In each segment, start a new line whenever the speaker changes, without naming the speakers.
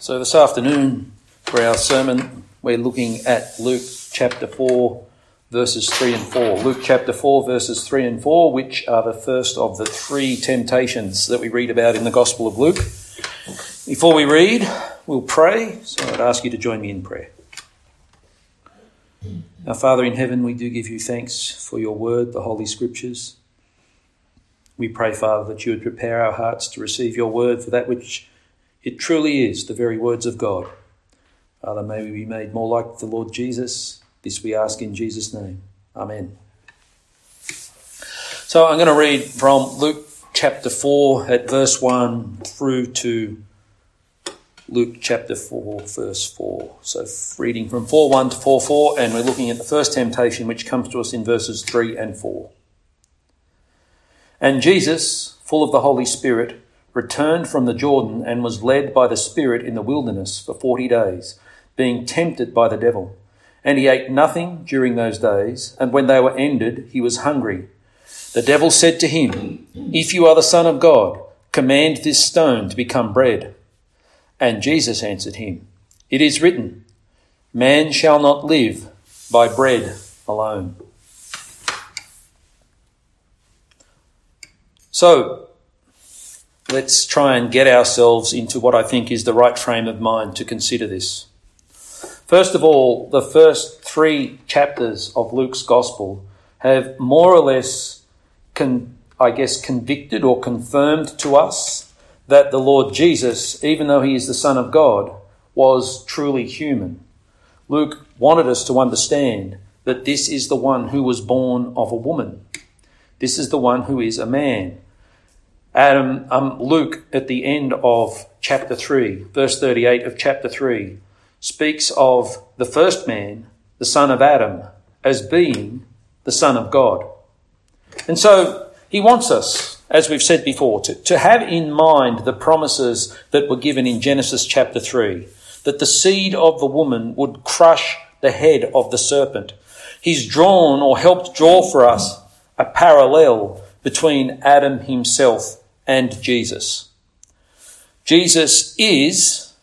So, this afternoon, for our sermon, we're looking at Luke chapter 4, verses 3 and 4. Luke chapter 4, verses 3 and 4, which are the first of the three temptations that we read about in the Gospel of Luke. Before we read, we'll pray, so I'd ask you to join me in prayer. Our Father in heaven, we do give you thanks for your word, the Holy Scriptures. We pray, Father, that you would prepare our hearts to receive your word for that which it truly is the very words of God. Father, may we be made more like the Lord Jesus. This we ask in Jesus' name. Amen. So I'm going to read from Luke chapter 4 at verse 1 through to Luke chapter 4, verse 4. So reading from 4 1 to 4 4, and we're looking at the first temptation which comes to us in verses 3 and 4. And Jesus, full of the Holy Spirit, returned from the Jordan and was led by the Spirit in the wilderness for forty days, being tempted by the devil. And he ate nothing during those days, and when they were ended, he was hungry. The devil said to him, If you are the Son of God, command this stone to become bread. And Jesus answered him, It is written, Man shall not live by bread alone. So, let's try and get ourselves into what I think is the right frame of mind to consider this. First of all, the first three chapters of Luke's Gospel have more or less, con- I guess, convicted or confirmed to us that the Lord Jesus, even though he is the Son of God, was truly human. Luke wanted us to understand that this is the one who was born of a woman. This is the one who is a man. Adam, um, Luke, at the end of chapter 3, verse 38 of chapter 3, speaks of the first man, the son of Adam, as being the Son of God. And so he wants us, as we've said before, to, to have in mind the promises that were given in Genesis chapter 3, that the seed of the woman would crush the head of the serpent. He's drawn or helped draw for us a parallel between Adam himself and Jesus. Jesus is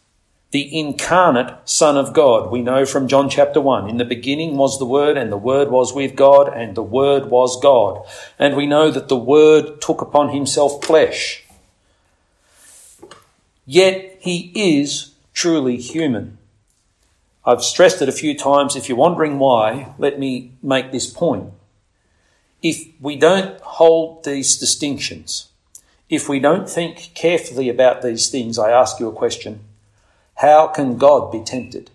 the incarnate Son of God. We know from John chapter 1 In the beginning was the Word, and the Word was with God, and the Word was God. And we know that the Word took upon himself flesh. Yet he is truly human. I've stressed it a few times. If you're wondering why, let me make this point. If we don't hold these distinctions, if we don't think carefully about these things, I ask you a question. How can God be tempted?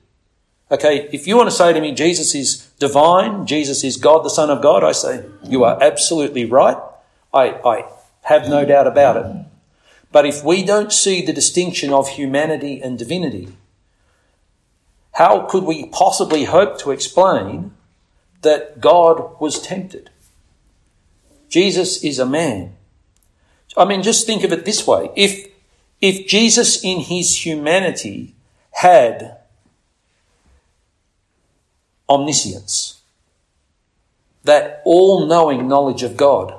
Okay, if you want to say to me, Jesus is divine, Jesus is God, the Son of God, I say, you are absolutely right. I, I have no doubt about it. But if we don't see the distinction of humanity and divinity, how could we possibly hope to explain that God was tempted? Jesus is a man. I mean, just think of it this way. If, if Jesus in his humanity had omniscience, that all knowing knowledge of God,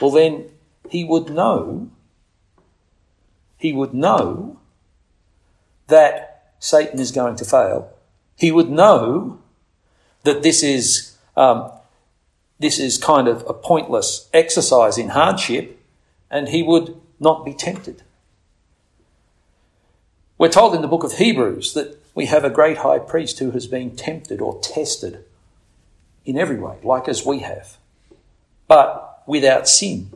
well, then he would know, he would know that Satan is going to fail. He would know that this is, um, this is kind of a pointless exercise in hardship and he would not be tempted. We're told in the book of Hebrews that we have a great high priest who has been tempted or tested in every way, like as we have, but without sin.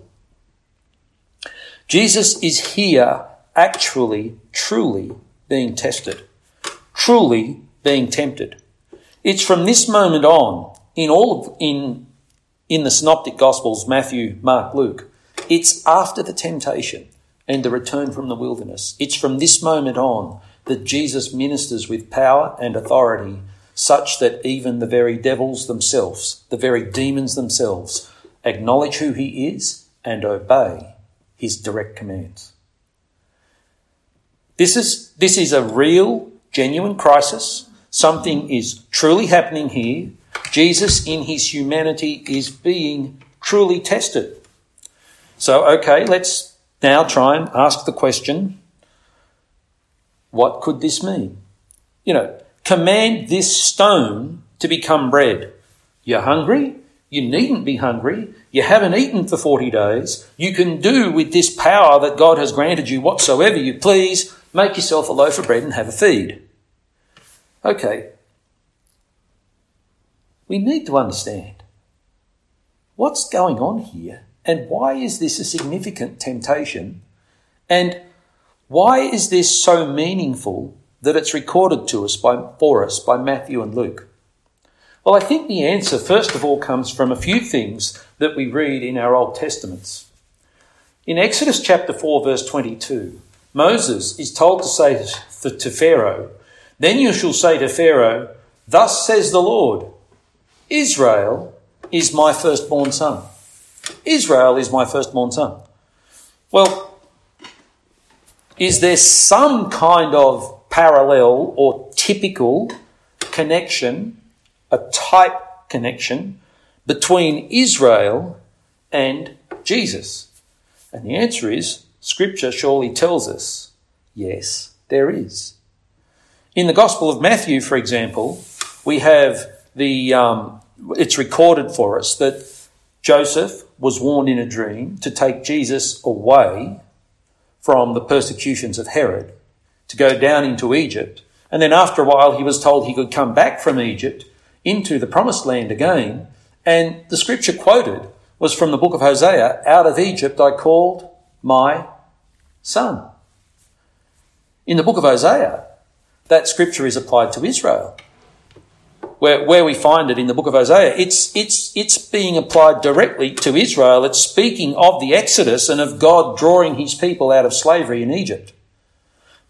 Jesus is here actually, truly being tested, truly being tempted. It's from this moment on, in all of, in, in the synoptic gospels, Matthew, Mark, Luke, it's after the temptation and the return from the wilderness. It's from this moment on that Jesus ministers with power and authority, such that even the very devils themselves, the very demons themselves, acknowledge who he is and obey his direct commands. This is, this is a real, genuine crisis. Something is truly happening here. Jesus, in his humanity, is being truly tested. So, okay, let's now try and ask the question what could this mean? You know, command this stone to become bread. You're hungry? You needn't be hungry. You haven't eaten for 40 days. You can do with this power that God has granted you whatsoever you please. Make yourself a loaf of bread and have a feed. Okay. We need to understand what's going on here and why is this a significant temptation and why is this so meaningful that it's recorded to us by, for us by Matthew and Luke? Well, I think the answer, first of all, comes from a few things that we read in our Old Testaments. In Exodus chapter 4, verse 22, Moses is told to say to Pharaoh, Then you shall say to Pharaoh, Thus says the Lord, Israel is my firstborn son. Israel is my firstborn son. Well, is there some kind of parallel or typical connection a type connection between Israel and Jesus? And the answer is Scripture surely tells us yes, there is. In the Gospel of Matthew, for example, we have the, um, it's recorded for us that Joseph was warned in a dream to take Jesus away from the persecutions of Herod, to go down into Egypt. And then after a while, he was told he could come back from Egypt into the promised land again. And the scripture quoted was from the book of Hosea Out of Egypt I called my son. In the book of Hosea, that scripture is applied to Israel. Where, where we find it in the book of Hosea, it's, it's, it's being applied directly to Israel. It's speaking of the Exodus and of God drawing his people out of slavery in Egypt.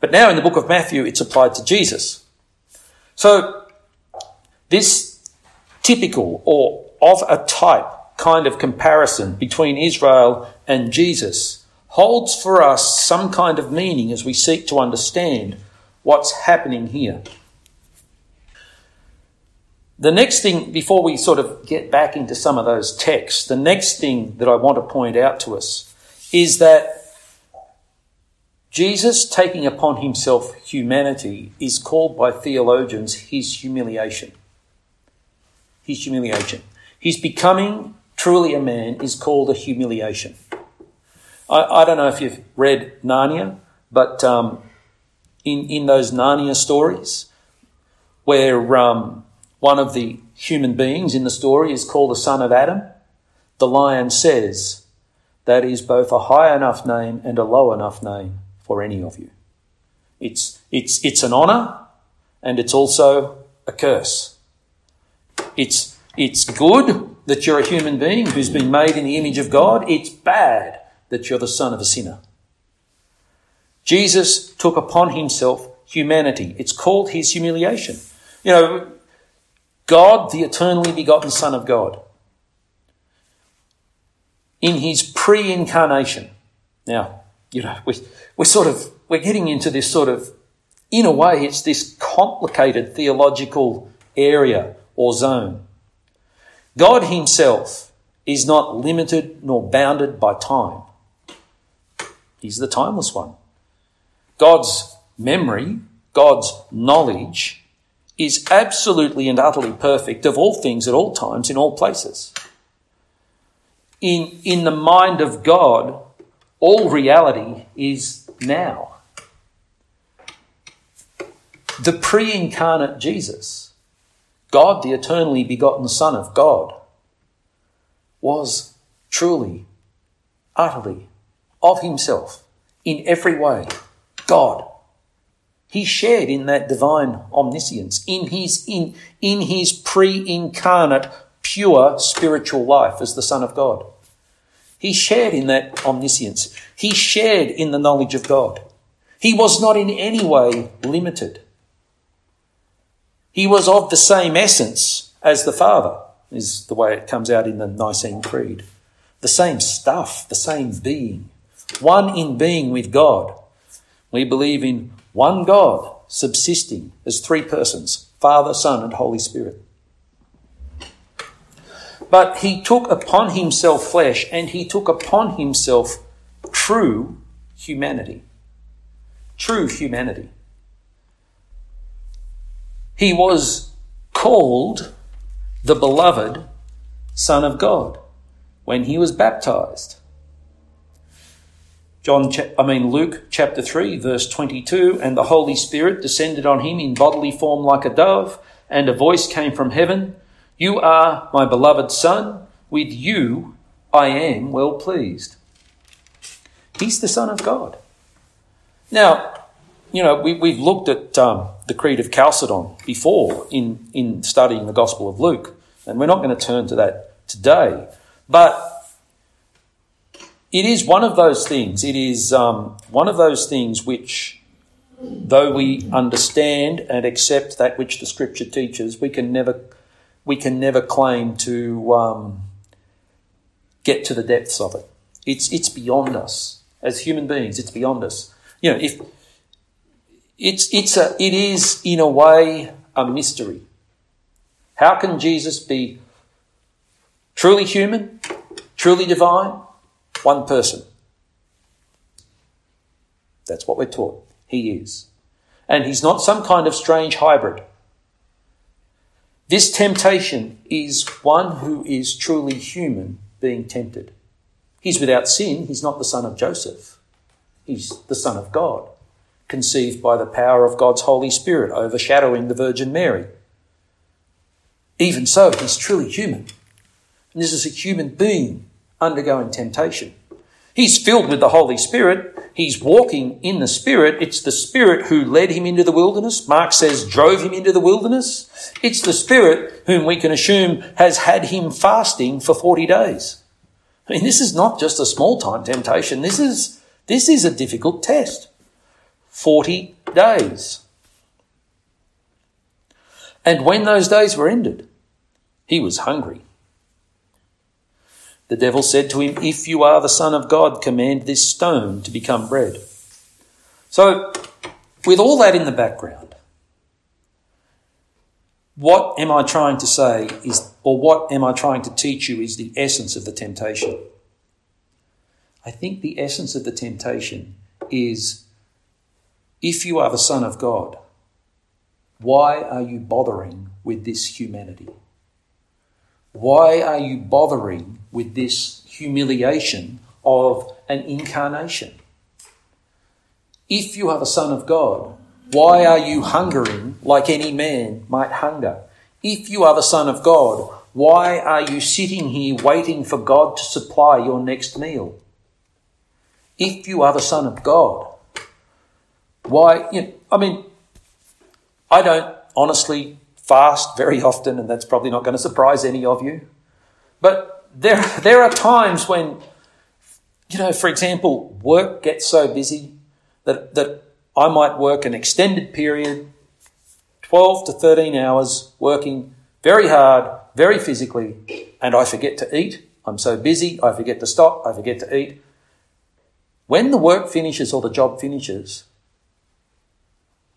But now in the book of Matthew, it's applied to Jesus. So this typical or of a type kind of comparison between Israel and Jesus holds for us some kind of meaning as we seek to understand what's happening here. The next thing, before we sort of get back into some of those texts, the next thing that I want to point out to us is that Jesus taking upon himself humanity is called by theologians his humiliation his humiliation. His becoming truly a man is called a humiliation. I, I don't know if you've read Narnia, but um, in, in those Narnia stories, where um, one of the human beings in the story is called the son of Adam, the lion says, that is both a high enough name and a low enough name for any of you. It's, it's, it's an honour and it's also a curse. It's, it's good that you're a human being who's been made in the image of God. It's bad that you're the son of a sinner. Jesus took upon himself humanity. It's called his humiliation. You know, God, the eternally begotten Son of God, in his pre incarnation. Now, you know, we, we're sort of, we're getting into this sort of, in a way, it's this complicated theological area or zone. God Himself is not limited nor bounded by time. He's the timeless one. God's memory, God's knowledge is absolutely and utterly perfect of all things at all times in all places. In, in the mind of God, all reality is now. The pre incarnate Jesus God, the eternally begotten Son of God, was truly, utterly, of himself, in every way, God. He shared in that divine omniscience, in his, in, in his pre-incarnate, pure spiritual life as the Son of God. He shared in that omniscience. He shared in the knowledge of God. He was not in any way limited. He was of the same essence as the Father, is the way it comes out in the Nicene Creed. The same stuff, the same being. One in being with God. We believe in one God subsisting as three persons Father, Son, and Holy Spirit. But he took upon himself flesh and he took upon himself true humanity. True humanity. He was called the beloved Son of God when he was baptized. John, I mean Luke chapter 3 verse 22, and the Holy Spirit descended on him in bodily form like a dove, and a voice came from heaven, You are my beloved Son, with you I am well pleased. He's the Son of God. Now, you know, we, we've looked at um, the Creed of Chalcedon before in, in studying the Gospel of Luke, and we're not going to turn to that today. But it is one of those things. It is um, one of those things which, though we understand and accept that which the Scripture teaches, we can never we can never claim to um, get to the depths of it. It's it's beyond us as human beings. It's beyond us. You know, if it's it's a it is in a way a mystery. How can Jesus be truly human, truly divine, one person. That's what we're taught. He is. And he's not some kind of strange hybrid. This temptation is one who is truly human being tempted. He's without sin. He's not the son of Joseph. He's the son of God, conceived by the power of God's Holy Spirit, overshadowing the Virgin Mary. Even so, he's truly human. And this is a human being undergoing temptation. He's filled with the Holy Spirit. He's walking in the Spirit. It's the Spirit who led him into the wilderness. Mark says drove him into the wilderness. It's the Spirit whom we can assume has had him fasting for 40 days. I mean, this is not just a small time temptation. This is, this is a difficult test. 40 days. And when those days were ended, he was hungry. The devil said to him, If you are the Son of God, command this stone to become bread. So, with all that in the background, what am I trying to say is, or what am I trying to teach you is the essence of the temptation? I think the essence of the temptation is if you are the Son of God, why are you bothering with this humanity? Why are you bothering with this humiliation of an incarnation? If you are the Son of God, why are you hungering like any man might hunger? If you are the Son of God, why are you sitting here waiting for God to supply your next meal? If you are the Son of God, why, you know, I mean, I don't honestly fast very often, and that's probably not going to surprise any of you. But there, there are times when, you know, for example, work gets so busy that, that I might work an extended period, 12 to 13 hours, working very hard, very physically, and I forget to eat. I'm so busy, I forget to stop, I forget to eat. When the work finishes or the job finishes,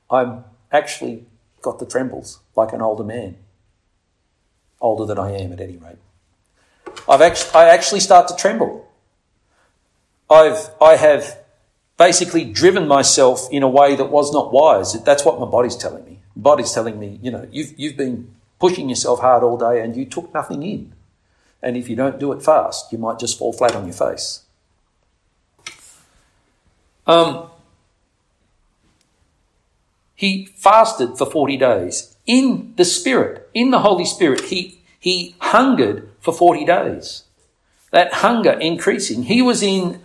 I'm actually got the trembles like an older man. Older than I am, at any rate. I've actually, I actually start to tremble. I've, I have basically driven myself in a way that was not wise. That's what my body's telling me. My body's telling me, you know, you've, you've been pushing yourself hard all day and you took nothing in. And if you don't do it fast, you might just fall flat on your face. Um, he fasted for 40 days in the Spirit, in the Holy Spirit. He, he hungered for 40 days. That hunger increasing. He was in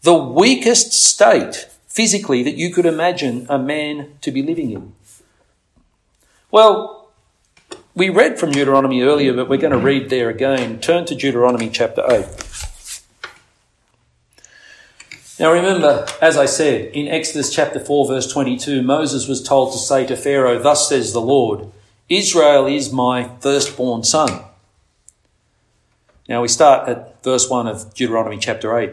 the weakest state physically that you could imagine a man to be living in. Well, we read from Deuteronomy earlier, but we're going to read there again. Turn to Deuteronomy chapter 8. Now remember, as I said, in Exodus chapter 4, verse 22, Moses was told to say to Pharaoh, Thus says the Lord, Israel is my firstborn son. Now we start at verse 1 of Deuteronomy chapter 8.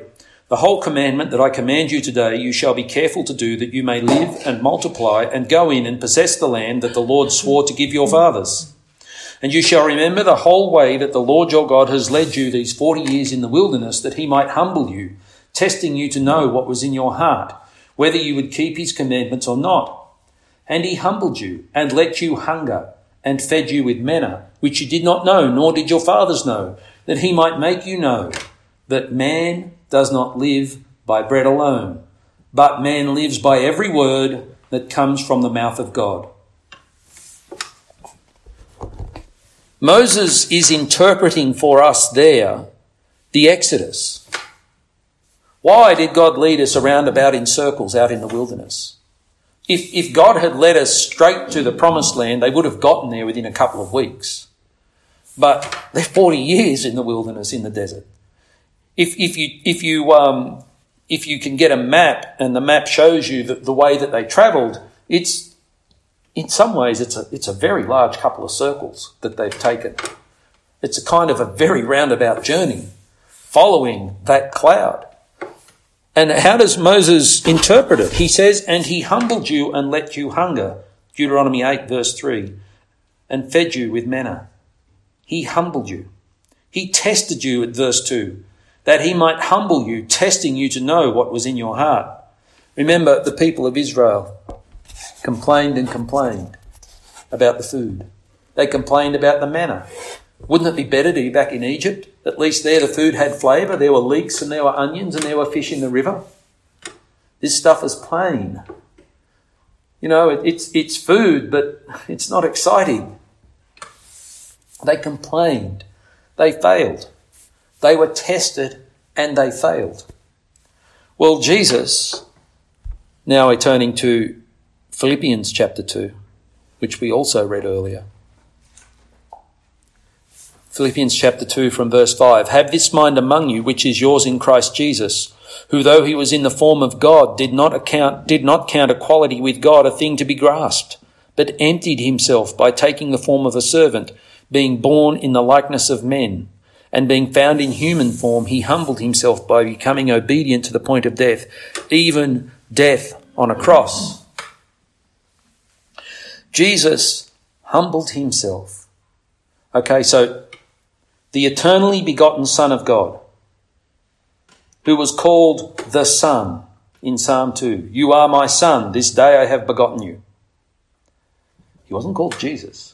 The whole commandment that I command you today, you shall be careful to do that you may live and multiply and go in and possess the land that the Lord swore to give your fathers. And you shall remember the whole way that the Lord your God has led you these forty years in the wilderness, that he might humble you testing you to know what was in your heart, whether you would keep his commandments or not. And he humbled you, and let you hunger, and fed you with manna, which you did not know, nor did your fathers know, that he might make you know that man does not live by bread alone, but man lives by every word that comes from the mouth of God. Moses is interpreting for us there the Exodus. Why did God lead us around about in circles out in the wilderness? If, if God had led us straight to the promised land, they would have gotten there within a couple of weeks. But they're 40 years in the wilderness in the desert. If, if you, if you, um, if you can get a map and the map shows you the, the way that they travelled, it's, in some ways, it's a, it's a very large couple of circles that they've taken. It's a kind of a very roundabout journey following that cloud. And how does Moses interpret it? He says, And he humbled you and let you hunger. Deuteronomy 8, verse 3. And fed you with manna. He humbled you. He tested you at verse 2, that he might humble you, testing you to know what was in your heart. Remember, the people of Israel complained and complained about the food. They complained about the manna. Wouldn't it be better to be back in Egypt? At least there the food had flavour. There were leeks and there were onions and there were fish in the river. This stuff is plain. You know, it, it's, it's food, but it's not exciting. They complained. They failed. They were tested and they failed. Well, Jesus, now we're turning to Philippians chapter 2, which we also read earlier. Philippians chapter 2 from verse 5. Have this mind among you, which is yours in Christ Jesus, who though he was in the form of God, did not account, did not count equality with God a thing to be grasped, but emptied himself by taking the form of a servant, being born in the likeness of men. And being found in human form, he humbled himself by becoming obedient to the point of death, even death on a cross. Jesus humbled himself. Okay, so the eternally begotten Son of God, who was called the Son in Psalm 2. You are my Son, this day I have begotten you. He wasn't called Jesus,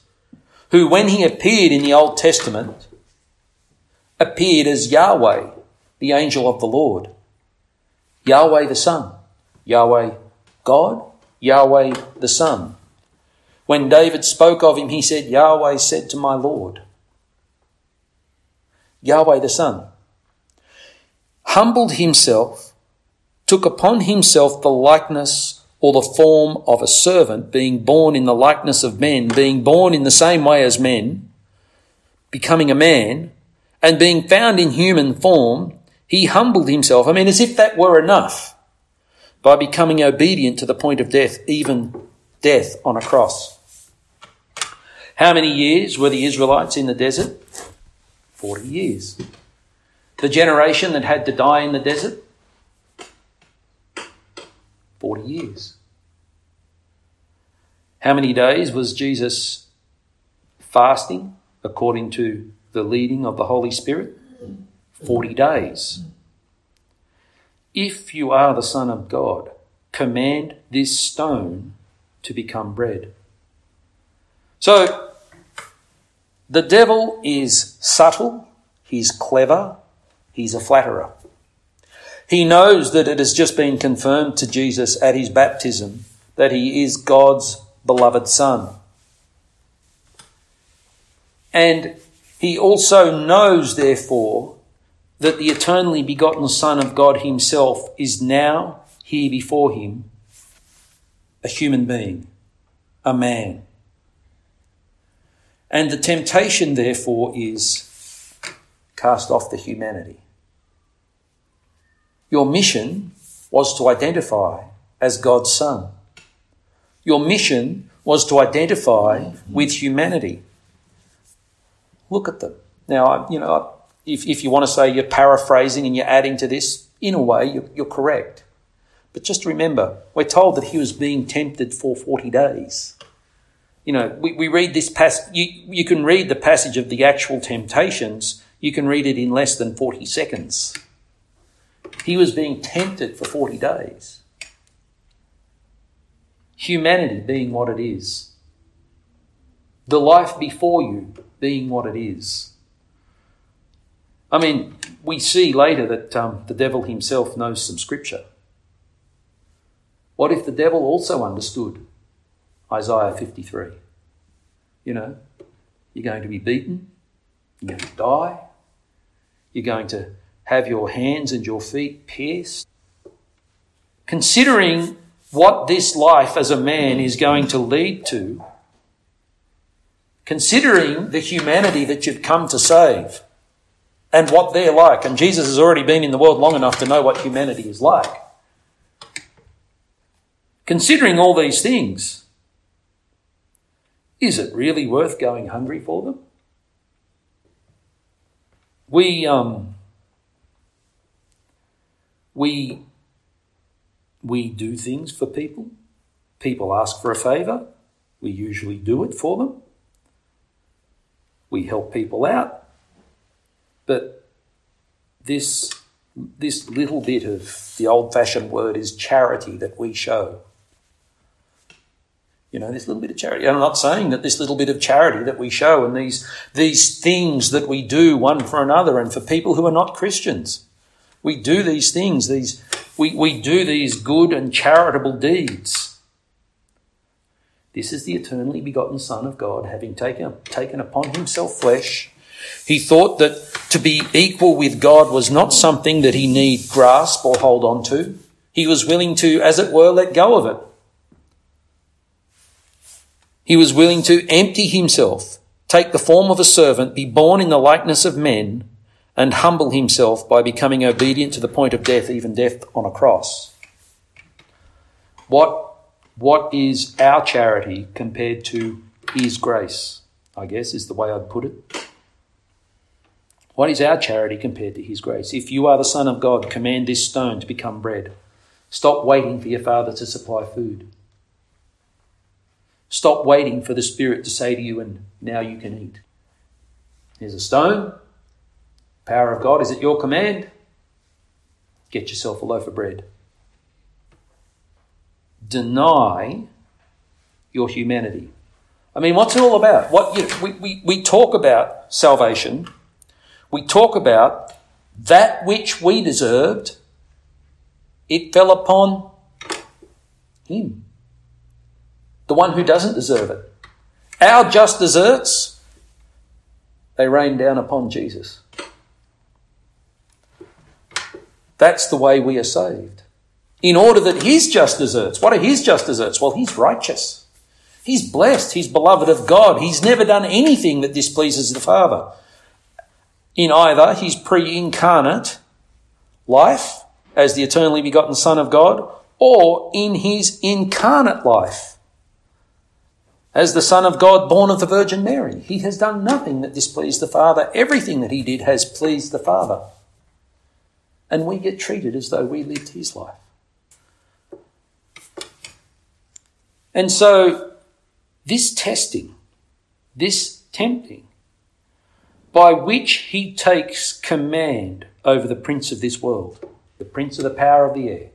who, when he appeared in the Old Testament, appeared as Yahweh, the angel of the Lord. Yahweh the Son. Yahweh God, Yahweh the Son. When David spoke of him, he said, Yahweh said to my Lord. Yahweh the Son, humbled himself, took upon himself the likeness or the form of a servant, being born in the likeness of men, being born in the same way as men, becoming a man, and being found in human form, he humbled himself. I mean, as if that were enough by becoming obedient to the point of death, even death on a cross. How many years were the Israelites in the desert? 40 years. The generation that had to die in the desert, 40 years. How many days was Jesus fasting according to the leading of the Holy Spirit? 40 days. If you are the Son of God, command this stone to become bread. So, the devil is subtle, he's clever, he's a flatterer. He knows that it has just been confirmed to Jesus at his baptism that he is God's beloved Son. And he also knows, therefore, that the eternally begotten Son of God himself is now here before him a human being, a man. And the temptation, therefore, is cast off the humanity. Your mission was to identify as God's Son. Your mission was to identify with humanity. Look at them. Now, you know, if, if you want to say you're paraphrasing and you're adding to this, in a way, you're, you're correct. But just remember, we're told that he was being tempted for 40 days you know, we, we read this passage, you, you can read the passage of the actual temptations, you can read it in less than 40 seconds. He was being tempted for 40 days. humanity being what it is, the life before you being what it is. I mean, we see later that um, the devil himself knows some scripture. What if the devil also understood Isaiah 53? You know, you're going to be beaten, you're going to die, you're going to have your hands and your feet pierced. Considering what this life as a man is going to lead to, considering the humanity that you've come to save and what they're like, and Jesus has already been in the world long enough to know what humanity is like. Considering all these things, is it really worth going hungry for them? We, um, we, we do things for people. People ask for a favour. We usually do it for them. We help people out. But this, this little bit of the old fashioned word is charity that we show. You know, this little bit of charity. I'm not saying that this little bit of charity that we show and these, these things that we do one for another and for people who are not Christians. We do these things, these, we, we do these good and charitable deeds. This is the eternally begotten Son of God, having taken, taken upon himself flesh. He thought that to be equal with God was not something that he need grasp or hold on to. He was willing to, as it were, let go of it. He was willing to empty himself, take the form of a servant, be born in the likeness of men, and humble himself by becoming obedient to the point of death, even death on a cross. What, what is our charity compared to his grace? I guess is the way I'd put it. What is our charity compared to his grace? If you are the Son of God, command this stone to become bread. Stop waiting for your Father to supply food. Stop waiting for the Spirit to say to you, and now you can eat. Here's a stone. Power of God is at your command. Get yourself a loaf of bread. Deny your humanity. I mean, what's it all about? What you know, we, we, we talk about salvation. We talk about that which we deserved. It fell upon him the one who doesn't deserve it. Our just deserts, they rain down upon Jesus. That's the way we are saved. In order that his just deserts, what are his just deserts? Well, he's righteous. He's blessed. He's beloved of God. He's never done anything that displeases the Father. In either his pre incarnate life as the eternally begotten Son of God or in his incarnate life as the Son of God born of the Virgin Mary. He has done nothing that displeased the Father. Everything that he did has pleased the Father. And we get treated as though we lived his life. And so, this testing, this tempting, by which he takes command over the prince of this world, the prince of the power of the air,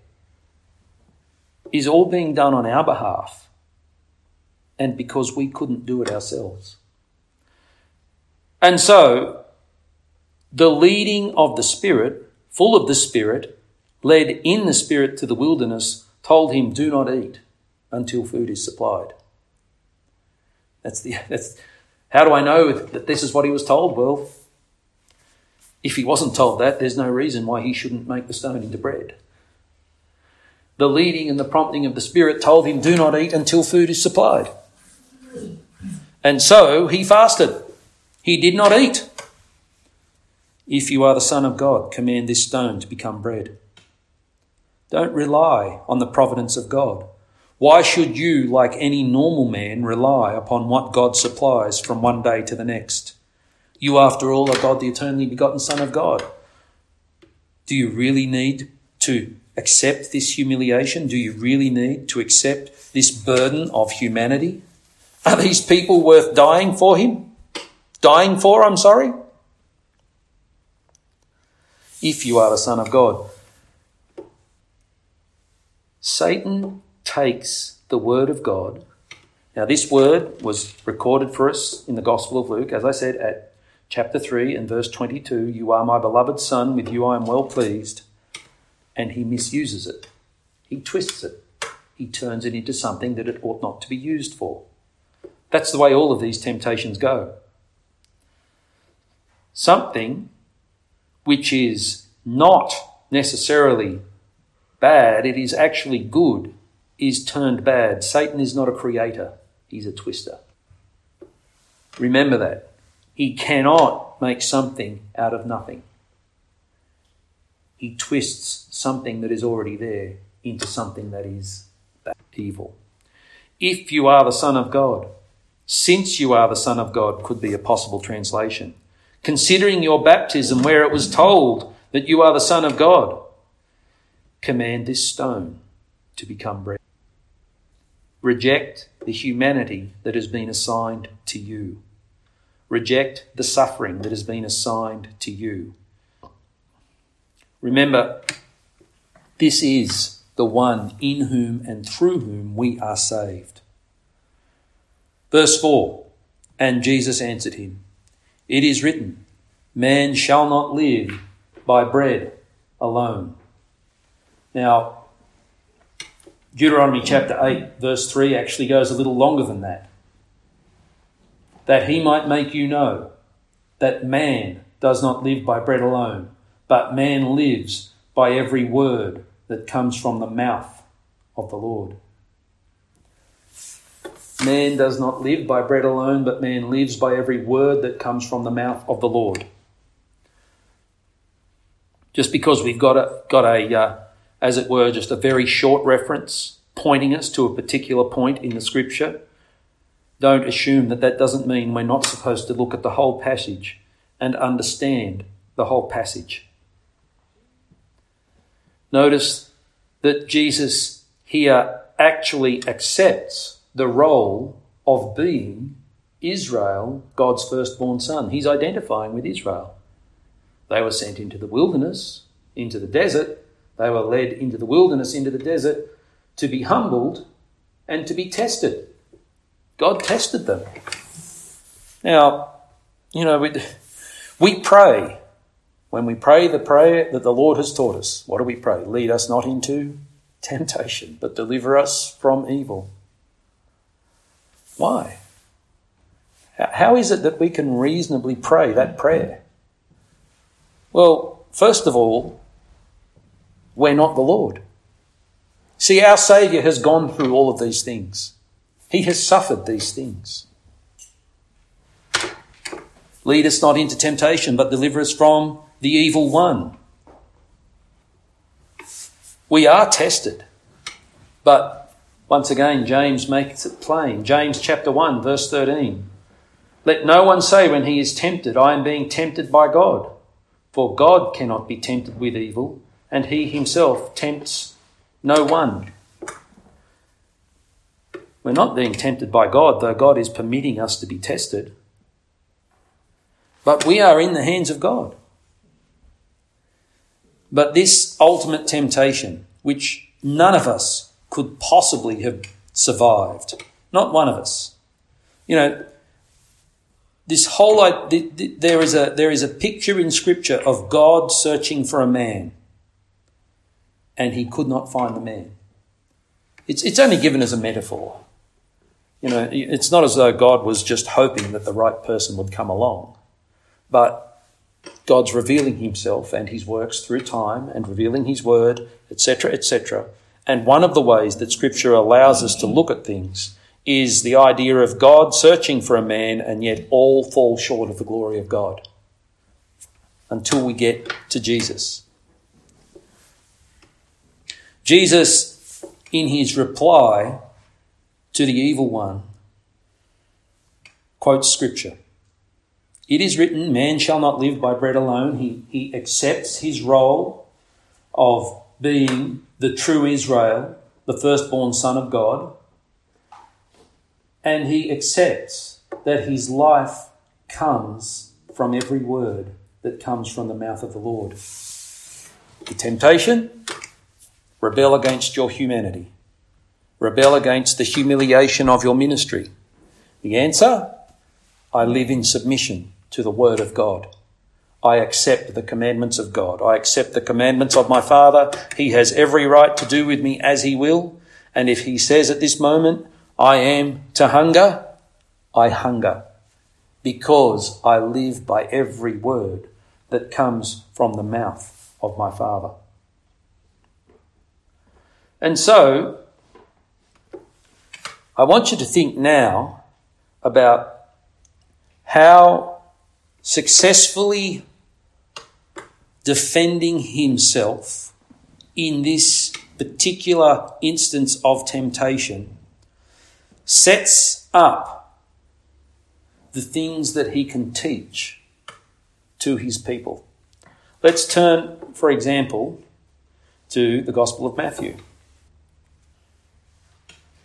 is all being done on our behalf and because we couldn't do it ourselves. And so, the leading of the Spirit, full of the Spirit, led in the Spirit to the wilderness, told him, Do not eat until food is supplied. That's the, that's, how do I know that this is what he was told? Well, if he wasn't told that, there's no reason why he shouldn't make the stone into bread. The leading and the prompting of the Spirit told him, Do not eat until food is supplied. And so he fasted. He did not eat. If you are the Son of God, command this stone to become bread. Don't rely on the providence of God. Why should you, like any normal man, rely upon what God supplies from one day to the next? You, after all, are God, the eternally begotten Son of God. Do you really need to accept this humiliation? Do you really need to accept this burden of humanity? Are these people worth dying for him? Dying for, I'm sorry? If you are the Son of God. Satan takes the Word of God. Now, this word was recorded for us in the Gospel of Luke, as I said, at chapter 3 and verse 22 You are my beloved Son, with you I am well pleased. And he misuses it, he twists it, he turns it into something that it ought not to be used for. That's the way all of these temptations go. Something which is not necessarily bad, it is actually good, is turned bad. Satan is not a creator, he's a twister. Remember that. He cannot make something out of nothing. He twists something that is already there into something that is evil. If you are the Son of God, since you are the Son of God, could be a possible translation. Considering your baptism, where it was told that you are the Son of God, command this stone to become bread. Reject the humanity that has been assigned to you. Reject the suffering that has been assigned to you. Remember, this is the one in whom and through whom we are saved. Verse 4 And Jesus answered him, It is written, Man shall not live by bread alone. Now, Deuteronomy chapter 8, verse 3 actually goes a little longer than that. That he might make you know that man does not live by bread alone, but man lives by every word that comes from the mouth of the Lord. Man does not live by bread alone, but man lives by every word that comes from the mouth of the Lord. Just because we've got a, got a uh, as it were, just a very short reference pointing us to a particular point in the scripture, don't assume that that doesn't mean we're not supposed to look at the whole passage and understand the whole passage. Notice that Jesus here actually accepts the role of being Israel, God's firstborn son. He's identifying with Israel. They were sent into the wilderness, into the desert. They were led into the wilderness, into the desert, to be humbled and to be tested. God tested them. Now, you know, we, we pray. When we pray the prayer that the Lord has taught us, what do we pray? Lead us not into temptation, but deliver us from evil. Why? How is it that we can reasonably pray that prayer? Well, first of all, we're not the Lord. See, our Saviour has gone through all of these things. He has suffered these things. Lead us not into temptation, but deliver us from the evil one. We are tested, but once again, James makes it plain. James chapter 1, verse 13. Let no one say when he is tempted, I am being tempted by God. For God cannot be tempted with evil, and he himself tempts no one. We're not being tempted by God, though God is permitting us to be tested. But we are in the hands of God. But this ultimate temptation, which none of us could possibly have survived. Not one of us. You know, this whole there is a there is a picture in Scripture of God searching for a man, and he could not find the man. It's it's only given as a metaphor. You know, it's not as though God was just hoping that the right person would come along, but God's revealing Himself and His works through time and revealing His word, etc., etc. And one of the ways that Scripture allows us to look at things is the idea of God searching for a man, and yet all fall short of the glory of God until we get to Jesus. Jesus, in his reply to the evil one, quotes Scripture. It is written, Man shall not live by bread alone. He, he accepts his role of being the true Israel, the firstborn son of God, and he accepts that his life comes from every word that comes from the mouth of the Lord. The temptation rebel against your humanity, rebel against the humiliation of your ministry? The answer I live in submission to the Word of God. I accept the commandments of God. I accept the commandments of my Father. He has every right to do with me as He will. And if He says at this moment, I am to hunger, I hunger because I live by every word that comes from the mouth of my Father. And so, I want you to think now about how successfully defending himself in this particular instance of temptation sets up the things that he can teach to his people. Let's turn, for example, to the Gospel of Matthew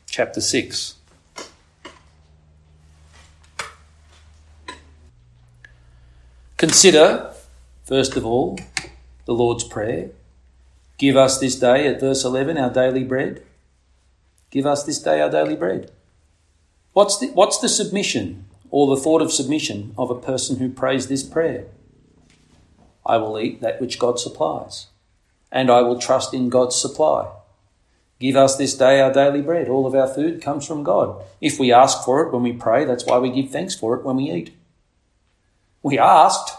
chapter 6. Consider, first of all, the Lord's Prayer. Give us this day, at verse 11, our daily bread. Give us this day our daily bread. What's the, what's the submission or the thought of submission of a person who prays this prayer? I will eat that which God supplies, and I will trust in God's supply. Give us this day our daily bread. All of our food comes from God. If we ask for it when we pray, that's why we give thanks for it when we eat. We asked,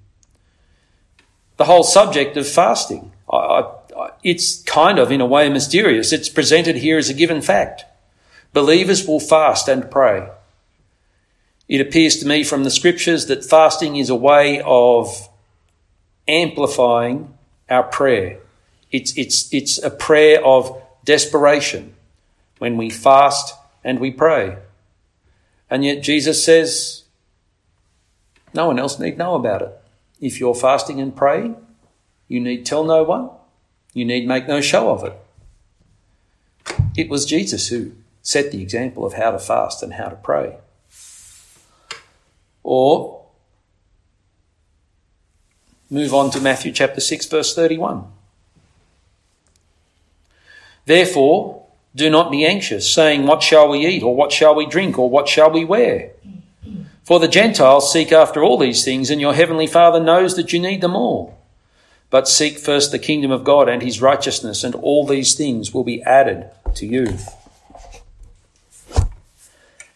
The whole subject of fasting, I, I, it's kind of, in a way, mysterious. It's presented here as a given fact. Believers will fast and pray. It appears to me from the scriptures that fasting is a way of amplifying our prayer it's, it's, it's a prayer of desperation when we fast and we pray. And yet Jesus says, no one else need know about it. If you're fasting and praying, you need tell no one. You need make no show of it. It was Jesus who set the example of how to fast and how to pray. Or move on to Matthew chapter 6 verse 31. Therefore, do not be anxious, saying, What shall we eat, or what shall we drink, or what shall we wear? For the Gentiles seek after all these things, and your heavenly Father knows that you need them all. But seek first the kingdom of God and his righteousness, and all these things will be added to you.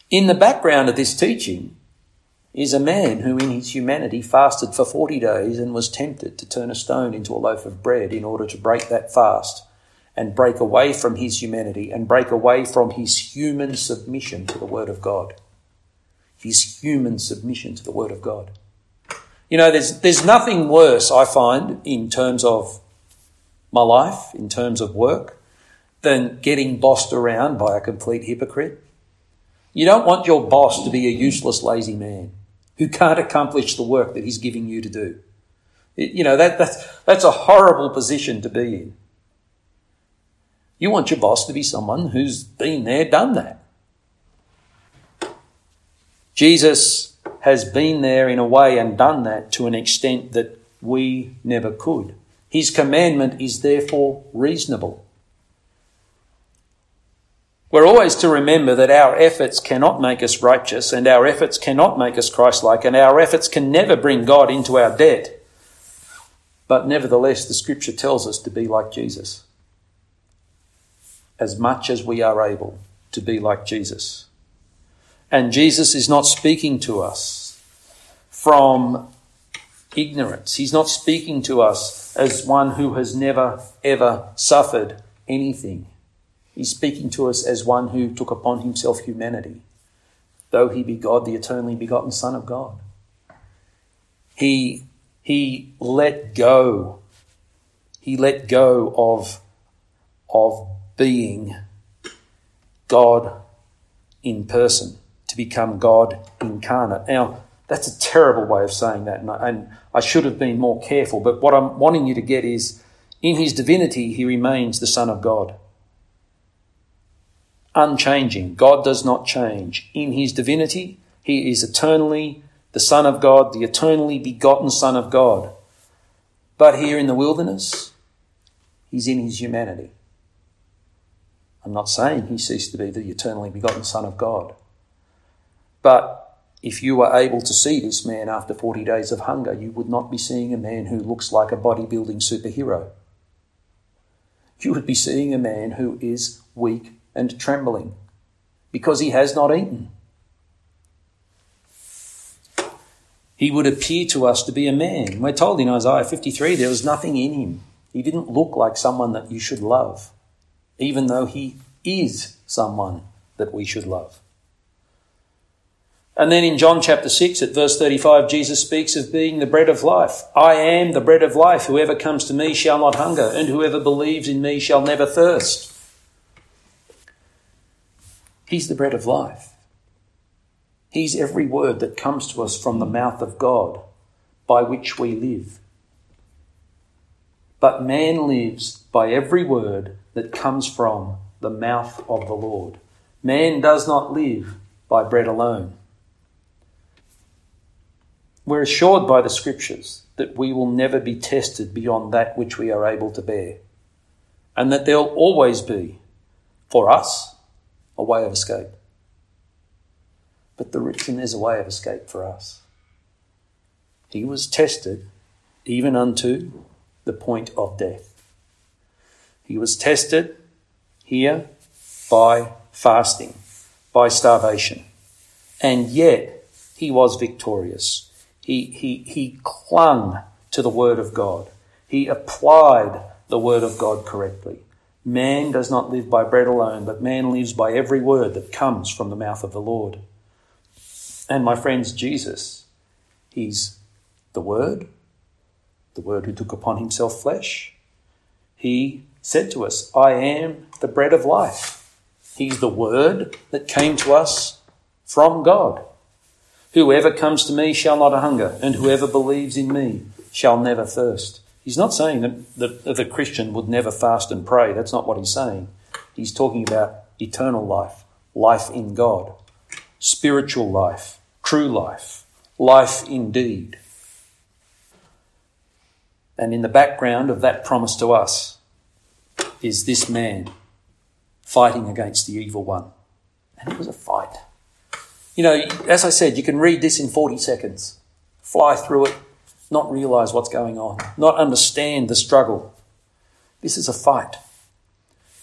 In the background of this teaching is a man who, in his humanity, fasted for 40 days and was tempted to turn a stone into a loaf of bread in order to break that fast and break away from his humanity and break away from his human submission to the Word of God. His human submission to the Word of God. You know, there's, there's nothing worse, I find, in terms of my life, in terms of work, than getting bossed around by a complete hypocrite. You don't want your boss to be a useless, lazy man who can't accomplish the work that he's giving you to do. It, you know, that, that's, that's a horrible position to be in. You want your boss to be someone who's been there, done that. Jesus has been there in a way and done that to an extent that we never could. His commandment is therefore reasonable. We're always to remember that our efforts cannot make us righteous and our efforts cannot make us Christ-like and our efforts can never bring God into our debt. But nevertheless, the scripture tells us to be like Jesus as much as we are able to be like Jesus. And Jesus is not speaking to us from ignorance. He's not speaking to us as one who has never, ever suffered anything. He's speaking to us as one who took upon himself humanity, though he be God, the eternally begotten Son of God. He, he let go. He let go of, of being God in person, to become God incarnate. Now, that's a terrible way of saying that, and I, and I should have been more careful, but what I'm wanting you to get is in his divinity, he remains the Son of God. Unchanging. God does not change. In his divinity, he is eternally the Son of God, the eternally begotten Son of God. But here in the wilderness, he's in his humanity. I'm not saying he ceased to be the eternally begotten Son of God. But if you were able to see this man after 40 days of hunger, you would not be seeing a man who looks like a bodybuilding superhero. You would be seeing a man who is weak and trembling because he has not eaten. He would appear to us to be a man. We're told in Isaiah 53 there was nothing in him. He didn't look like someone that you should love even though he is someone that we should love. And then in John chapter 6 at verse 35, Jesus speaks of being the bread of life. I am the bread of life. Whoever comes to me shall not hunger, and whoever believes in me shall never thirst. He's the bread of life. He's every word that comes to us from the mouth of God by which we live. But man lives by every word that comes from the mouth of the Lord. Man does not live by bread alone. We're assured by the Scriptures that we will never be tested beyond that which we are able to bear, and that there'll always be, for us, a way of escape. But the written is a way of escape for us. He was tested even unto the point of death. He was tested here by fasting, by starvation. And yet he was victorious. He, he, he clung to the word of God. He applied the word of God correctly. Man does not live by bread alone, but man lives by every word that comes from the mouth of the Lord. And my friends, Jesus, he's the Word, the Word who took upon himself flesh. He said to us, I am the bread of life. He's the word that came to us from God. Whoever comes to me shall not hunger, and whoever believes in me shall never thirst. He's not saying that the, the Christian would never fast and pray. That's not what he's saying. He's talking about eternal life, life in God, spiritual life, true life, life indeed. And in the background of that promise to us is this man fighting against the evil one. And it was a fight. You know, as I said, you can read this in 40 seconds, fly through it, not realize what's going on, not understand the struggle. This is a fight.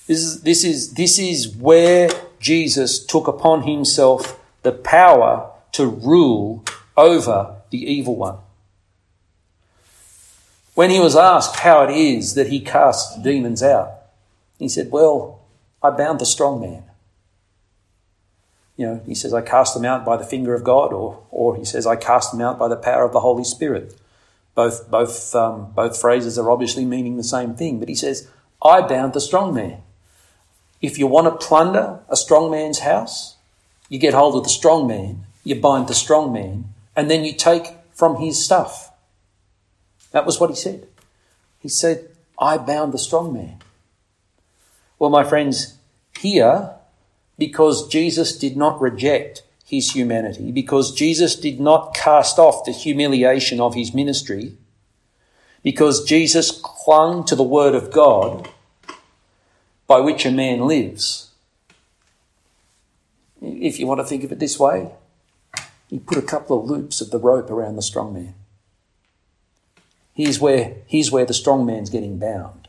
This is, this is, this is where Jesus took upon himself the power to rule over the evil one. When he was asked how it is that he casts demons out, he said, Well, I bound the strong man. You know, he says, I cast them out by the finger of God, or, or he says, I cast them out by the power of the Holy Spirit. Both, both, um, both phrases are obviously meaning the same thing, but he says, I bound the strong man. If you want to plunder a strong man's house, you get hold of the strong man, you bind the strong man, and then you take from his stuff. That was what he said. He said, I bound the strong man. Well, my friends, here, because Jesus did not reject his humanity, because Jesus did not cast off the humiliation of his ministry, because Jesus clung to the word of God by which a man lives. If you want to think of it this way, he put a couple of loops of the rope around the strong man. Here's where, here's where the strong man's getting bound.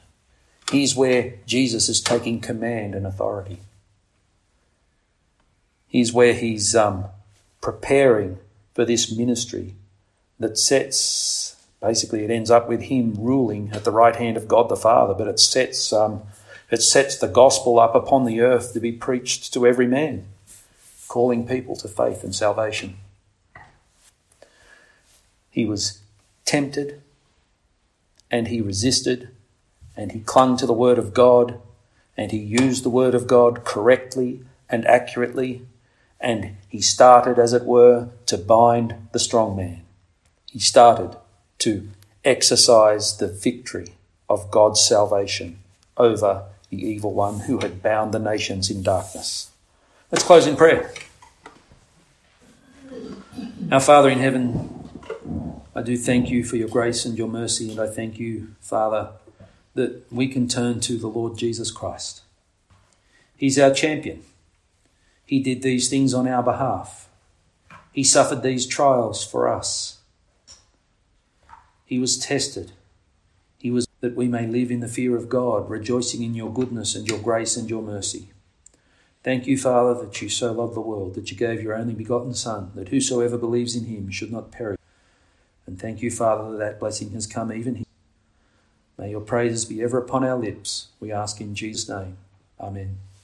Here's where Jesus is taking command and authority. Here's where he's um, preparing for this ministry that sets, basically, it ends up with him ruling at the right hand of God the Father, but it sets, um, it sets the gospel up upon the earth to be preached to every man, calling people to faith and salvation. He was tempted and he resisted and he clung to the Word of God and he used the Word of God correctly and accurately, and he started, as it were, to bind the strong man. He started to exercise the victory of God's salvation over the evil one who had bound the nations in darkness. Let's close in prayer. Our Father in heaven, I do thank you for your grace and your mercy, and I thank you, Father, that we can turn to the Lord Jesus Christ. He's our champion. He did these things on our behalf. He suffered these trials for us. He was tested. He was that we may live in the fear of God, rejoicing in your goodness and your grace and your mercy. Thank you, Father, that you so loved the world, that you gave your only begotten Son, that whosoever believes in him should not perish. And thank you, Father, that that blessing has come even here. May your praises be ever upon our lips. We ask in Jesus' name. Amen.